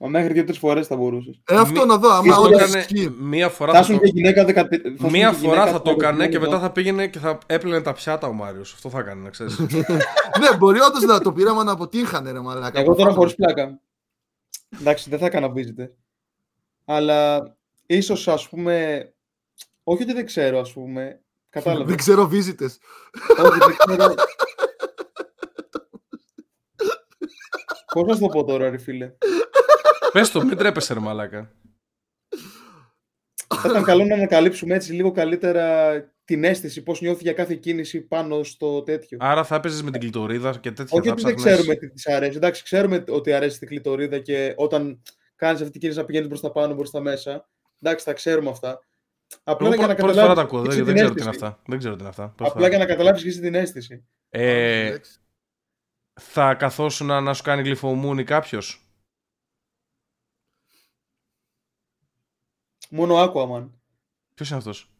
Μα μέχρι δύο-τρει φορές θα μπορούσες. Ε, αυτό Μη- να δω, άμα Θα το όντως έκανε ισχύει. μία φορά. Θα θα ήσουν το- και γυναίκα 13. θα ήσουν Μία και φορά γυναίκα θα το έκανε και 13 μετά θα πήγαινε και θα έπλαινε τα πιάτα ο Μάριος. Αυτό θα έκανε, να ξέρεις. ναι, μπορεί όντως να το πείραμα να αποτύχανε, ρε μαλάκα. Εγώ τώρα Προφανώς. χωρίς πλάκα. Εντάξει, δεν θα έκανα visitor. Αλλά ίσως ας πούμε. Όχι ότι δεν ξέρω, ας πούμε. Κατάλαβες. Δεν ξέρω visitors. Όχι, δεν ξέρω. Πώς να σου το πω τώρα, ρε φίλε. Πες το, μην τρέπεσαι, ρε Μαλάκα. Θα ήταν καλό να ανακαλύψουμε έτσι λίγο καλύτερα την αίσθηση, πώς νιώθει για κάθε κίνηση πάνω στο τέτοιο. Άρα θα έπαιζες με την κλειτορίδα και τέτοια. Όχι θα ότι δεν ψάχνες- ξέρουμε τι της αρέσει. Εντάξει, ξέρουμε ότι αρέσει την κλειτορίδα και όταν κάνεις αυτή την κίνηση να πηγαίνεις προ τα πάνω, προ τα μέσα. Εντάξει, τα ξέρουμε αυτά. Απλά Εγώ για να πρω- πρώτη φορά τα καταλάβει ακούω. και Δεν, εσύ δεν την ξέρω τι είναι αίσθηση. αυτά. Δεν ξέρω τι είναι αυτά. Πρώτη Απλά φορά. για να καταλάβεις και εσύ την αίσθηση. Ε, Εντάξει. θα καθόσουν να σου κάνει γλυφομούνι κάποιος; Μόνο Aquaman. Ποιος είναι αυτός;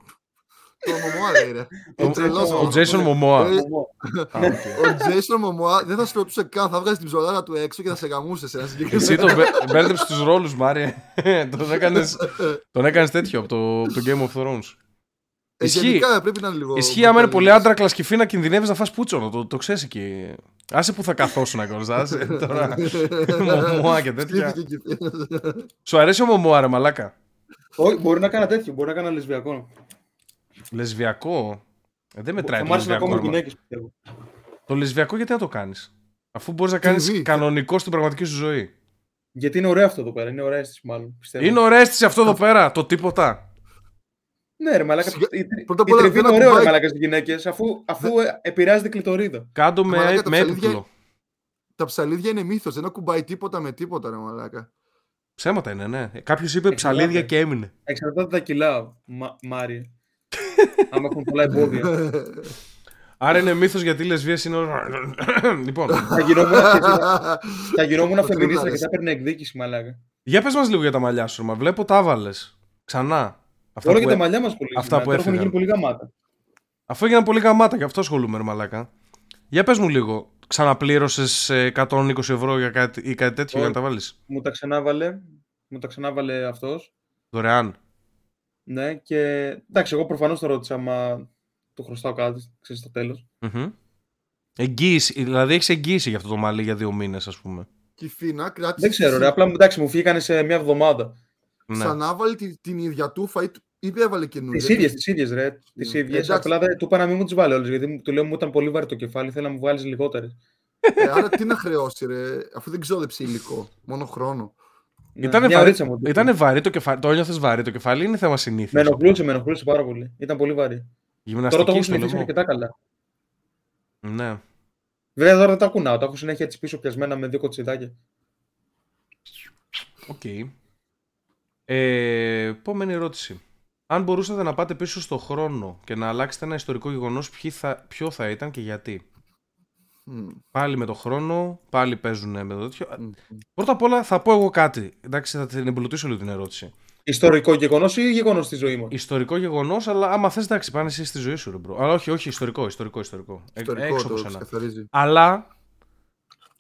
Το Μωμόα λέει, ρε. Ο- Ο τρελός Ο ο- Jason Momoa. Ε, Εγώ. Α, οκ. Ο Jason Momoa δεν θα σε ρωτούσε καν, θα βγάζει την ψωλάρα του έξω και θα σε γαμούσε σε ένα Εσύ συγκεκριμένο. τον μπε- μπέρδεψε τους ρόλους, Μάρια. τον έκανε τον έκανες τέτοιο από το, από το Game of Thrones. Ε, Ισχύει. γενικά πρέπει να είναι λίγο. Ισχύει άμα είναι πολύ άντρα κλασκιφή να κινδυνεύεις να φας πούτσο. Το, το ξέρεις εκεί. Άσε που θα καθόσουν κιόλας, άσε τώρα. Μωμόα και τέτοια. Σκέφτηκε εκεί πέρα. Σου αρέσει ο Μωμόα, ρε μαλάκα. Όχι, μπορεί να κάνω τέτοιο, μπορεί να κάνω λεσβιακό. Λεσβιακό; Ε, δεν μετράει Θα το μ' άρεσε να λεσβιακό. ακόμα ρε, μα- γυναίκες, πιστεύω. Το λεσβιακό γιατί να το κάνεις; Αφού μπορείς να κάνεις δει. κανονικό στην πραγματική σου ζωή. Γιατί είναι ωραίο αυτό εδώ πέρα, είναι ωραία αίσθηση μάλλον. Πιστεύω. Είναι ωραία αίσθηση αυτό εδώ πέρα, το τίποτα. Ναι, ρε μαλάκα. Σιγά- Η, Πρώτα απ' η όλα τριβή δεν είναι ωραίο, ρε ακουμπάει- μαλάκα στις γυναίκες, αφού, αφού ε, επηρεάζει την κλητορίδα. Κάντο με, Μαλάκα, τα με ψαλίδια- έπιπλο. Τα ψαλίδια είναι μύθος, δεν ακουμπάει τίποτα με τίποτα, ρε μαλάκα. Ψέματα είναι, ναι. Κάποιος είπε ψαλίδια Εξαρτάται. και έμεινε. Εξαρτάται τα κιλά, Μα, Μάρια. Άμα έχουν πολλά εμπόδια. Άρα είναι μύθος γιατί οι λεσβείες είναι. λοιπόν, θα γινόμουν, θα γινόμουν Το φεμινίστρα και τρίμαρες. θα έπαιρνε εκδίκηση, μαλάκα. για πες μας λίγο για τα μαλλιά σου, μα βλέπω τα βάλε. Ξανά. Αυτά Όλο που και τα έ- μαλλιά μας πολύ. αυτά σήμερα, που τώρα έχουν έφυγαν. γίνει πολύ γαμάτα. Αφού έγιναν πολύ γαμάτα, γι' αυτό ασχολούμαι, ρε μαλάκα. Για πες μου λίγο. Ξαναπλήρωσες 120 ευρώ για κάτι, ή κάτι τέτοιο για να τα βάλεις; Μου τα ξανάβαλε, μου τα ξανάβαλε αυτός. Δωρεάν. Ναι, και εντάξει, εγώ προφανώς το ρώτησα, μα του χρωστάω κάτι, ξέρεις στο τέλος. Μμμ. Εγγύηση, δηλαδή έχεις εγγύηση για αυτό το μαλλί για δύο μήνες, ας πούμε. Και η Φίνα κράτησε. Δεν ξέρω, ρε. Απλά εντάξει, μου φύγανε σε μια εβδομάδα. Ναι. Ξανά βάλει την, την ίδια τούφα ή, ή έβαλε καινούργια. Τις ίδιες, τις ίδιες, ρε. Τις Ναι. ίδιες. Εντάξει. Απλά δεν, του είπα να μην μου τις βάλει όλες. Γιατί μου- του λέω μου ήταν πολύ βαρύ το κεφάλι, θέλω να μου βάλεις λιγότερες. Ε, άρα τι να χρεώσει, ρε, αφού δεν ξόδεψε υλικό. Μόνο χρόνο. Ήτανε, Ναι, μια βαρύ, ωρίτσα μου το ήτανε βαρύ το κεφάλι. Το ένιωθε βαρύ το κεφάλι, είναι θέμα Με συνήθεια. ενοχλούσε, με ενοχλούσε πάρα πολύ. Ήταν πολύ βαρύ. Τώρα το Γυμναστική έχω στο συνηθίσει λαιμό. αρκετά καλά. Ναι. Βέβαια τώρα δεν τα κουνάω. Τα έχω συνέχεια έτσι πίσω πιασμένα με δύο κοτσιδάκια. Οκ. Ε, επόμενη ερώτηση. Αν μπορούσατε να πάτε πίσω στο χρόνο και να αλλάξετε ένα ιστορικό γεγονός, ποιο θα, ποιο θα ήταν και γιατί; Μμ, Πάλι με το χρόνο, πάλι παίζουν με το τέτοιο. μμ. Πρώτα απ' όλα θα πω εγώ κάτι. Εντάξει, θα την εμπλουτίσω λίγο την ερώτηση. Ιστορικό γεγονός ή γεγονός στη ζωή μου; Ιστορικό γεγονός, αλλά άμα θες, εντάξει, πάνε εσύ στη ζωή σου, ρε bro. Αλλά όχι, όχι, ιστορικό, ιστορικό, ιστορικό. Ε, Ιστορικό έξω το από σένα. ξεκαθαρίζει. Αλλά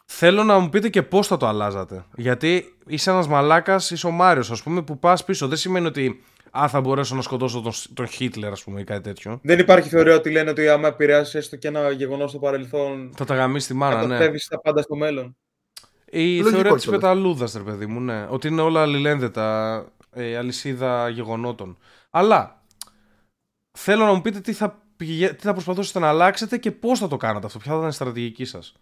θέλω να μου πείτε και πώς θα το αλλάζατε. Γιατί είσαι ένας μαλάκας, είσαι ο Μάριος, ας πούμε, που πας πίσω. Δεν σημαίνει ότι α, θα μπορέσω να σκοτώσω τον, τον Χίτλερ, ας πούμε, ή κάτι τέτοιο. Δεν υπάρχει θεωρία ότι λένε ότι άμα επηρεάσει έστω και ένα γεγονός στο παρελθόν, Θα τα γαμίσει τη μάνα, ναι. καταπέβει τα πάντα στο μέλλον. Η Λογικό θεωρία της κιόλας. πεταλούδας, ρε παιδί μου, ναι. Ότι είναι όλα αλληλένδετα, ε, αλυσίδα γεγονότων. Αλλά θέλω να μου πείτε τι θα, πηγε- τι θα προσπαθούσατε να αλλάξετε και πώς θα το κάνατε αυτό. Ποια θα ήταν η στρατηγική σας.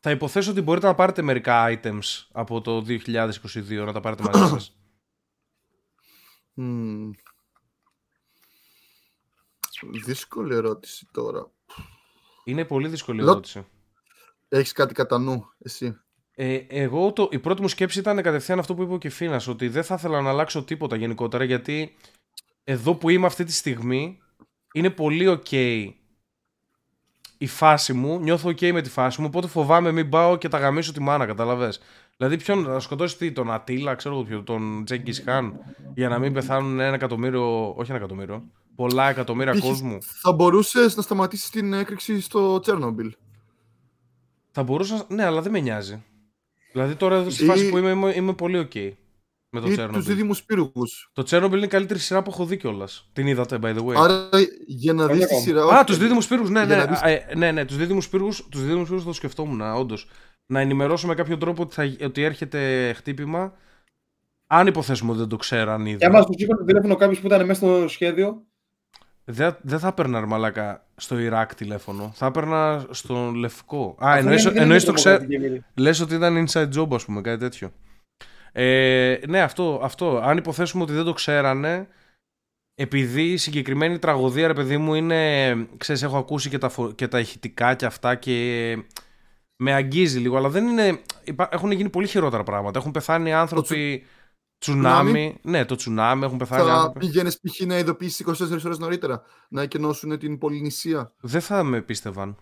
Θα υποθέσω ότι μπορείτε να πάρετε μερικά items από το 2022 να τα πάρετε μαζί σας. Μμ. Δύσκολη ερώτηση τώρα. Είναι πολύ δύσκολη Λο- ερώτηση. Έχεις κάτι κατά νου, εσύ; Ε, εγώ το, η πρώτη μου σκέψη ήταν κατευθείαν αυτό που είπε ο Κεφίνας, ότι δεν θα ήθελα να αλλάξω τίποτα γενικότερα, γιατί εδώ που είμαι αυτή τη στιγμή είναι πολύ ok η φάση μου, νιώθω ok με τη φάση μου, οπότε φοβάμαι μην πάω και τα γαμίσω τη μάνα, καταλαβες. Δηλαδή ποιον, να σκοτώσει τι, τον Ατήλα, ξέρω εγώ ποιο, τον Τζέγκης Χάν, για να μην πεθάνουν ένα εκατομμύριο, όχι ένα εκατομμύριο, πολλά εκατομμύρια Π.χ. κόσμου. Θα μπορούσες να σταματήσεις την έκρηξη στο Τσέρνομπιλ; Θα μπορούσα, ναι, αλλά δεν με νοιάζει. Δηλαδή τώρα εδώ στη Ή- φάση που είμαι, είμαι, είμαι πολύ ok με το Ή τους Τσέρνομπιλ. δίδυμους πύργους. Το Chernobyl είναι η καλύτερη σειρά που έχω δει κιόλας. Την είδατε, by the way. Άρα για να Όχι δεις τη ακόμα. σειρά... Α, όχι, τους δίδυμους πύργους. Ναι, για ναι, να δεις- ε, ναι, ναι, τους δίδυμους πύργους τους δίδυμους πύργους το σκεφτόμουν, όντως. Να ενημερώσω με κάποιο τρόπο ότι, θα, ότι έρχεται χτύπημα. Αν υποθέσουμε ότι δεν το ξέραν ήδη. Και άμα σου σήκωνε το τηλέφωνο κάποιος που ήταν μέσα στο σχέδιο, Δεν δεν θα έπαιρνα ρε μαλάκα στο Ιράκ τηλέφωνο. Θα έπαιρνα στον Λευκό. Α, αφού εννοείς, δεν- δεν εννοείς είναι το ξέρει. τρομοκρατική μύτη. Λες ότι ήταν inside job, ας πούμε, κάτι τέτοιο. Ε, ναι, αυτό, αυτό. Αν υποθέσουμε ότι δεν το ξέρανε, επειδή η συγκεκριμένη τραγωδία, ρε παιδί μου, είναι... Ξέρεις, έχω ακούσει και τα, φω- και τα ηχητικά και αυτά και με αγγίζει λίγο, αλλά δεν είναι... υπά- Έχουν γίνει πολύ χειρότερα πράγματα. Έχουν πεθάνει άνθρωποι... Τσουνάμι. Ναι, το τσουνάμι, έχουν πεθάνει Θα άνθρωποι. πήγαινες π.χ. να ειδοποιήσεις 24 ώρες νωρίτερα. Να εκενώσουν την Πολυνησία. Δεν θα με πίστευαν.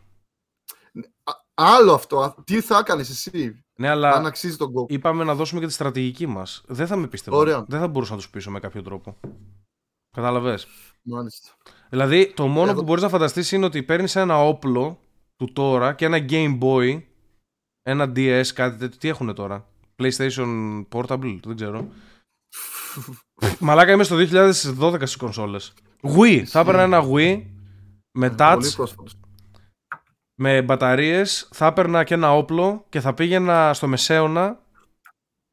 Α, άλλο αυτό. α, Τι θα έκανες εσύ; Ναι, αλλά Αν αξίζει τον κόπο. είπαμε να δώσουμε και τη στρατηγική μας. Δεν θα με πίστευαν. Ωραία. Δεν θα μπορούσα να τους πείσω με κάποιο τρόπο. Κατάλαβες; Μάλιστα. Δηλαδή, το μόνο Εγώ- που μπορείς να φανταστείς είναι ότι παίρνεις ένα όπλο του τώρα και ένα Game Boy, ένα DS, κάτι τέτοιο. Τι έχουν τώρα; PlayStation Portable, δεν ξέρω. Μαλάκα είμαι στο 2012 στις κονσόλες. Wii. Θα έπαιρνα ένα Wii με Πολύ touch. πρόσφατος. με μπαταρίες, θα έπαιρνα και ένα όπλο και θα πήγαινα στο μεσαίωνα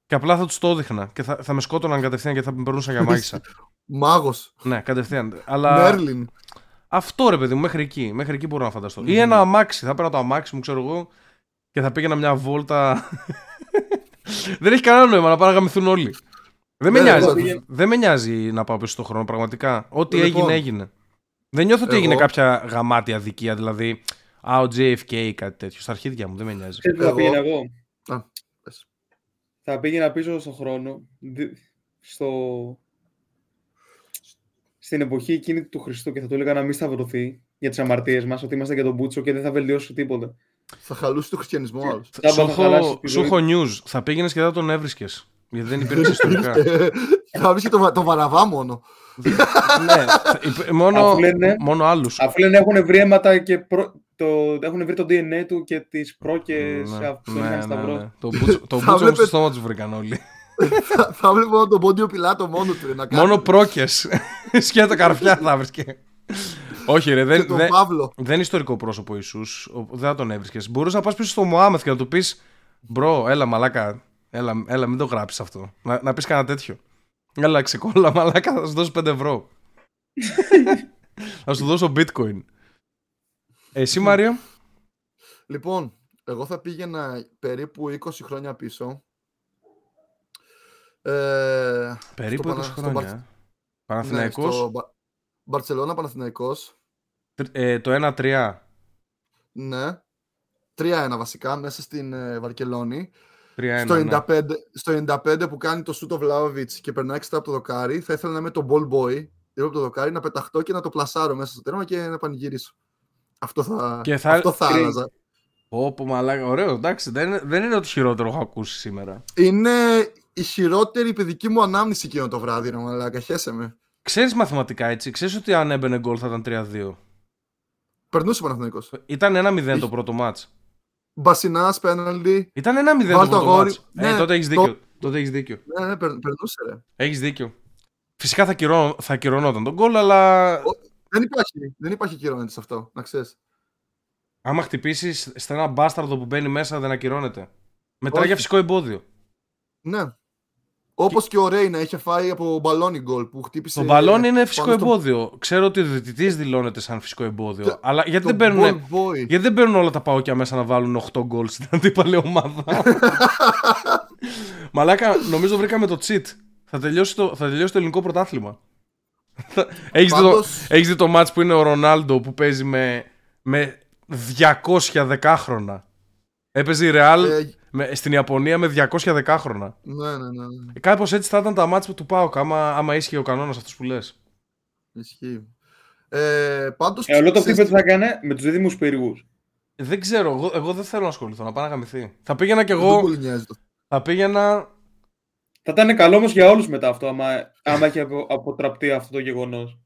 και απλά θα τους το έδειχνα. Και θα, θα με σκότωναν κατευθείαν και θα με περνούσαν για μάγισσα. Μάγος. ναι, κατευθείαν. Αλλά Μέρλιν. Αυτό ρε παιδί μου, μέχρι εκεί. Μέχρι εκεί μπορώ να φανταστώ. Ή ένα αμάξι. Θα έπαιρνα το αμάξι μου, ξέρω εγώ, και θα πήγαινα μια βόλτα. Δεν έχει κανένα νόημα να πάνε να γαμηθούν όλοι. Δεν με, Ναι, νοιάζει, εγώ πήγα- δεν με νοιάζει να πάω πίσω στον χρόνο, πραγματικά. Ό,τι Λοιπόν. έγινε, έγινε. Δεν νιώθω ότι Εγώ- έγινε κάποια γαμάτη αδικία, δηλαδή. Α, ο JFK ή κάτι τέτοιο. Στα αρχίδια μου, δεν με νοιάζει. Ξέρεις που θα Εγώ- πήγαινα εγώ. Α, πες. Θα πήγαινα πίσω στον χρόνο, δι- στο... στην εποχή εκείνη του Χριστού και θα του έλεγα να μην σταυρωθεί για τις αμαρτίες μας, ότι είμαστε για τον Μπούτσο και δεν θα βελτιώσει τίποτα. Θα χαλούσε το χριστιανισμό άλλο. Θα Σου θα χαλάσει έχω, τη σου ζωή έχω news. Θα πήγαινες και δεν τον έβρισκες. Γιατί δεν υπήρξε ιστορικά. Θα βρει και το, βα- το βαραβά μόνο. ναι, θα- υπ- μόνο, Αφού λένε- μόνο άλλους. Αφού λένε έχουν βρει αίματα και προ... το... έχουν βρει το DNA του και τις πρόκες Ναι, αυτούς ναι, είχαν ναι, σταυρός. ναι. Το μπούτσο, το Θα μπούτσο μου στο βλέπετε- στόμα τους βρήκαν όλοι. Θα, θα βλέπω τον Πόντιο Πιλάτο μόνο του. ρε, Να κάνει. Μόνο πρόκες. Σκέτα καρφιά θα βρίσκε. Όχι, ρε, Και δεν, τον δεν, Παύλο. δεν είναι ιστορικό πρόσωπο Ιησούς. ο- Δεν θα τον έβρισκες. Μπορούσες να πας πίσω στο Μωάμεθ και να του πεις Μπρο, έλα μαλάκα. Έλα, έλα μην το γράψεις αυτό. Να, να πεις κανένα τέτοιο. Έλα, ξεκόλλα μαλάκα, θα σου δώσω 5 ευρώ. θα σου δώσω bitcoin. Εσύ, Μάριο; Λοιπόν, εγώ θα πήγαινα περίπου 20 χρόνια πίσω. Ε, Περίπου στο 20 Πανα- στο χρόνια. Μπαρ- ε. ναι, Παναθηναϊκός, στο Μπα- Μπαρτσελώνα Παναθηναϊκός. τρ- ε, το 1-3. Ναι. 3-1 βασικά μέσα στην ε, Βαρκελόνη. 3-1. στο, ναι. 95, στο 95 που κάνει το σούτο Βλάοβιτς και περνάει έξω από το δοκάρι, θα ήθελα να είμαι το ball boy γύρω από το δοκάρι, να πεταχτώ και να το πλασάρω μέσα στο τέρμα και να πανηγυρίσω. Αυτό θα, Και θα- αυτό θα Crazy. άλλαζα. Πω, πω, μαλάκα, ωραίο, εντάξει, δεν, είναι- δεν είναι το χειρότερο που έχω ακούσει σήμερα. Είναι η χειρότερη παιδική μου ανάμνηση εκείνο το βράδυ, ρε μαλάκα, χέσε με. Ξέρεις μαθηματικά έτσι, ξέρεις ότι αν έμπαινε γκολ θα ήταν 3-2. Περνούσε ο Παναθηναϊκός. Ήταν 1-0 το Είχε- πρώτο μάτς. Μπασινάς, πέναλτι. Ήταν 1-0 το Βάλ το πρώτο αγόρι. μάτς. Ε, Ναι, τότε έχεις το- δίκιο. Τότε έχεις δίκιο. Ναι, ναι, περ- περνούσε ρε. Έχεις δίκιο. Φυσικά θα, κυρώ, θα κυρωνόταν τον γκολ, αλλά Δεν υπάρχει, δεν υπάρχει κυρώνεται σε αυτό, να ξέρεις. άμα χτυπήσεις σε ένα μπάσταρδο που μπαίνει μέσα δεν ακυρώνεται. Μετράει Όχι. για φυσικό εμπόδιο. Ναι. Όπως και ο Ρέινα είχε φάει από μπαλόνι γκολ που χτύπησε. Το μπαλόν είναι φυσικό πάνω στο- εμπόδιο. Ξέρω ότι ο διαιτητής δηλώνεται σαν φυσικό εμπόδιο. Το- αλλά γιατί το δεν, παίρνουν, ball boy. γιατί δεν παίρνουν όλα τα παόκια μέσα να βάλουν 8 γκολ στην αντίπαλη ομάδα; Μαλάκα, νομίζω βρήκαμε το cheat. Θα τελειώσει το, θα τελειώσει το ελληνικό πρωτάθλημα. Έχεις, δει το, Πάντως- έχεις δει το μάτς που είναι ο Ρονάλντο που παίζει με, με 210 χρόνια. Έπαιζε η Real Ε, με, στην Ιαπωνία με 210 χρόνια. ναι, ναι, ναι. ναι. Κάπως έτσι θα ήταν τα μάτς που του πάω άμα, άμα ίσχυε ο κανόνας αυτός που λες. Ισχύει. Ε, πάντως, Ε, όλο το ξέρεις χτύπημα τι θα έκανε με τους δίδυμους περιγούς. Δεν ξέρω, εγώ, εγώ δεν θέλω να ασχοληθώ, να πάω να γαμηθεί. Θα πήγαινα κι τι- δεν εγώ, πολύ νοιάζει το. θα πήγαινα Θα ήταν καλό όμως για όλους μετά αυτό, άμα, άμα είχε απο, αποτραπτεί αυτό το γεγονός.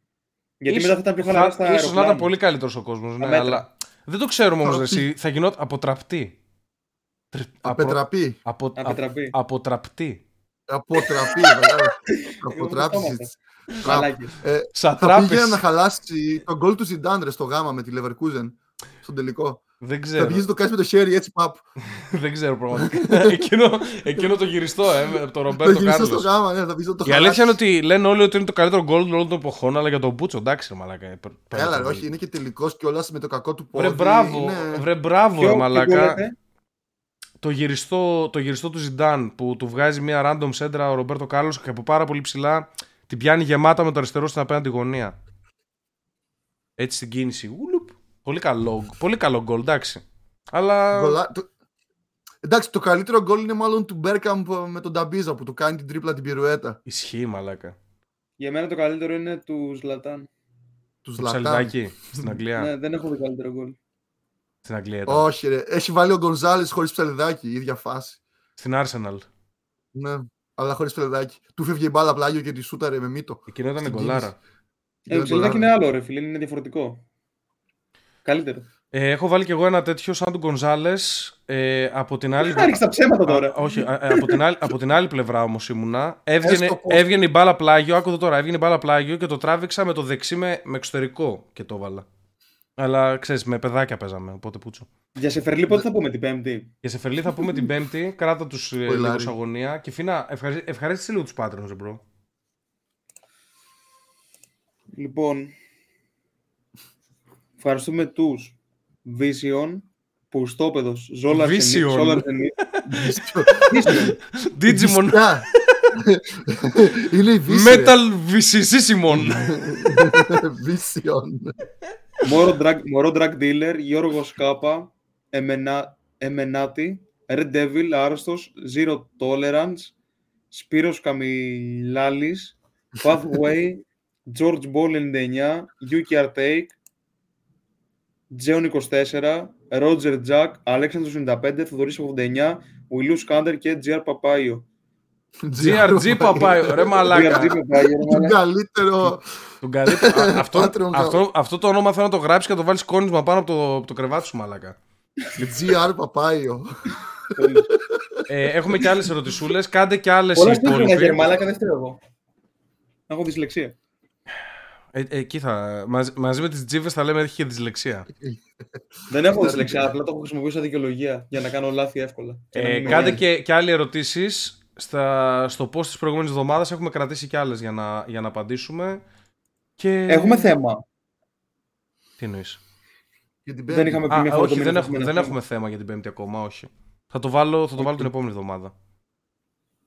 Γιατί Ίσως- μετά θα ήταν πιο χαλαρά στα ίσως να ήταν αεροπλάνα. πολύ καλύτερος ο κόσμος, ναι, μέτρα. αλλά δεν το ξέρουμε όμως Θα- εσύ, θα γινόταν αποτραπτή. Τρι- απο- Απετραπεί. απο- Απετραπεί. α- Αποτραπτή. Αποτραπεί. βέβαια. Εγώ Αποτράπηση. ψώματα. Μαλάκες. Ε, θα Σατράπες. πήγαινε να χαλάσει τον γκολ του Ζιντάντρε στο γάμα με τη Leverkusen. Στον τελικό. Δεν Θα ξέρω, πήγε να το κάνει με το χέρι έτσι παπ. δεν ξέρω πραγματικά. εκείνο, εκείνο το γυριστό, ε, με το Το Ρομπέρτο γυρίσει στο Κάρλος. γάμα, ναι, θα πήγε να το Η αλήθεια είναι χαλάσει. ότι λένε όλοι ότι είναι το καλύτερο γκολ όλων των εποχών, αλλά για τον Μπούτσο, εντάξει, ρε μαλάκα. ε, πε- πέρα Έλα, το ρε, όχι, γκολ. είναι και τελικός κιόλας με το κακό του πόδι. Βρε μπράβο, είναι- βρε μπράβο, Ποιο- ρε ποιο μαλάκα. λέτε? Το γυριστό, το γυριστό του Ζιντάν που του βγάζει μια random σέντρα ο Ρομπέρτο Κάρλος και από πάρα πολύ ψηλά την πιάνει γεμάτα με το αριστερό στην απέναντι γωνία. Έτσι στην κίνηση. Ουλουπ. Πολύ καλό, πολύ καλό γκολ, εντάξει. Αλλά. Γκολα- το- Εντάξει, το καλύτερο γκολ είναι μάλλον του Μπέρκαμπ με τον Ταμπίζα που του κάνει την τρίπλα την πυρουέτα. Ισχύει, μαλάκα. Για μένα το καλύτερο είναι του Ζλατάν. Του Το Ζλατάν. ψαλιδάκι στην Αγγλία. Ναι, δεν έχω δει καλύτερο γκολ. Στην Αγγλία ήταν. Όχι, ρε. Έχει βάλει ο Γκονζάλη χωρίς ψαλιδάκι, η ίδια φάση. Στην Arsenal. Ναι, αλλά χωρίς ψαλιδάκι. Του φεύγε η μπάλα πλάγιο και τη σούταρε με μύτο. Εκείνο ήταν Στην γκολάρα. κίνηση. Ε, Δεν το Ξελιδάκι μπορεί είναι να- άλλο, ρε φίλε, είναι διαφορετικό. Καλύτερο. Ε, έχω βάλει κι εγώ ένα τέτοιο σαν του Γκονζάλες. Ε, από την άλλη. Άρχισε τα ψέματα τώρα. Α, όχι, α, ε, από, την άλλη, από την άλλη πλευρά όμως ήμουνα. Έβγαινε, Έστω πως- έβγαινε η μπάλα πλάγιο, άκουδε τώρα, έβγαινε η μπάλα πλάγιο και το τράβηξα με το δεξί με, με εξωτερικό και το έβαλα. Αλλά ξέρεις, με παιδάκια παίζαμε, οπότε πούτσο. Για Σεφερλί πότε θα πούμε την Πέμπτη; Για σε φερλί θα πούμε την Πέμπτη. Κράτα τους λίγο Λάρη. σε αγωνία. Και φίνα, ευχαρι... ευχαρίστησε λίγο τους Patreons, bro. Λοιπόν, ευχαριστούμε τους Vision, Πουστόπεδος, Ζόλαρ Vision. Vision. Digimon Φυσικά. Είναι η Vision. Metal Visisimon. Vision. Μωρό drag, Μωρό drag Dealer, Γιώργος Κάπα, Εμενα, Εμενάτη, Red Devil, Άρρωστος, Zero Tolerance, Σπύρος Καμιλάλης, Pathway, George Ball 99, Yuki Artake, Τζέον 24, Roger Jack, Αλέξανδρος 95, Θοδωρής 89, Willu Σκάντερ και GR Παπάιο. GRG παπάει, ρε μαλάκα. GRG Παπάιο, ρε Το μαλάκα. καλύτερο. Τον καλύτερο- α, αυτό, Patreon αυτό, αυτό το όνομα θέλω να το γράψεις και να το βάλεις κόνισμα πάνω από το, από το κρεβάτι σου, μαλάκα. GR Παπάιο. Ε, έχουμε και άλλες ερωτησούλες. Κάντε και άλλες Όλα στην υπόλοιποι. Αγία, μαλάκα δεν φταίω εγώ. Έχω δυσλεξία. Ε, ε, εκεί θα. Μαζί, μαζί με τις τζίβες θα λέμε έχει και δυσλεξία. Δεν έχω δυσλεξία, απλά το έχω χρησιμοποιήσει σαν δικαιολογία για να κάνω λάθη εύκολα. Και να Ε, μην κάντε με- και, και άλλε ερωτήσεις. Στο post της προηγούμενης εβδομάδας έχουμε κρατήσει και άλλες για να, για να απαντήσουμε. Και... Έχουμε θέμα. Τι εννοείς; Για την Δεν Πέμπτη. είχαμε πει Α, μια φορά το όχι, μήνα δεν, θα έχουμε, έχουμε δεν ένα έχουμε θέμα για την Πέμπτη ακόμα, όχι. Θα το βάλω, θα το βάλω την επόμενη εβδομάδα.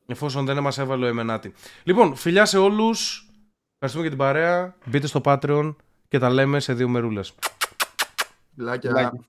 Εφόσον δεν μας έβαλε ο Εμενάτη. Λοιπόν, φιλιά σε όλους. Ευχαριστούμε για την παρέα. Μπείτε στο Patreon και τα λέμε σε δύο μερούλες. Φιλάκια. Φιλάκια.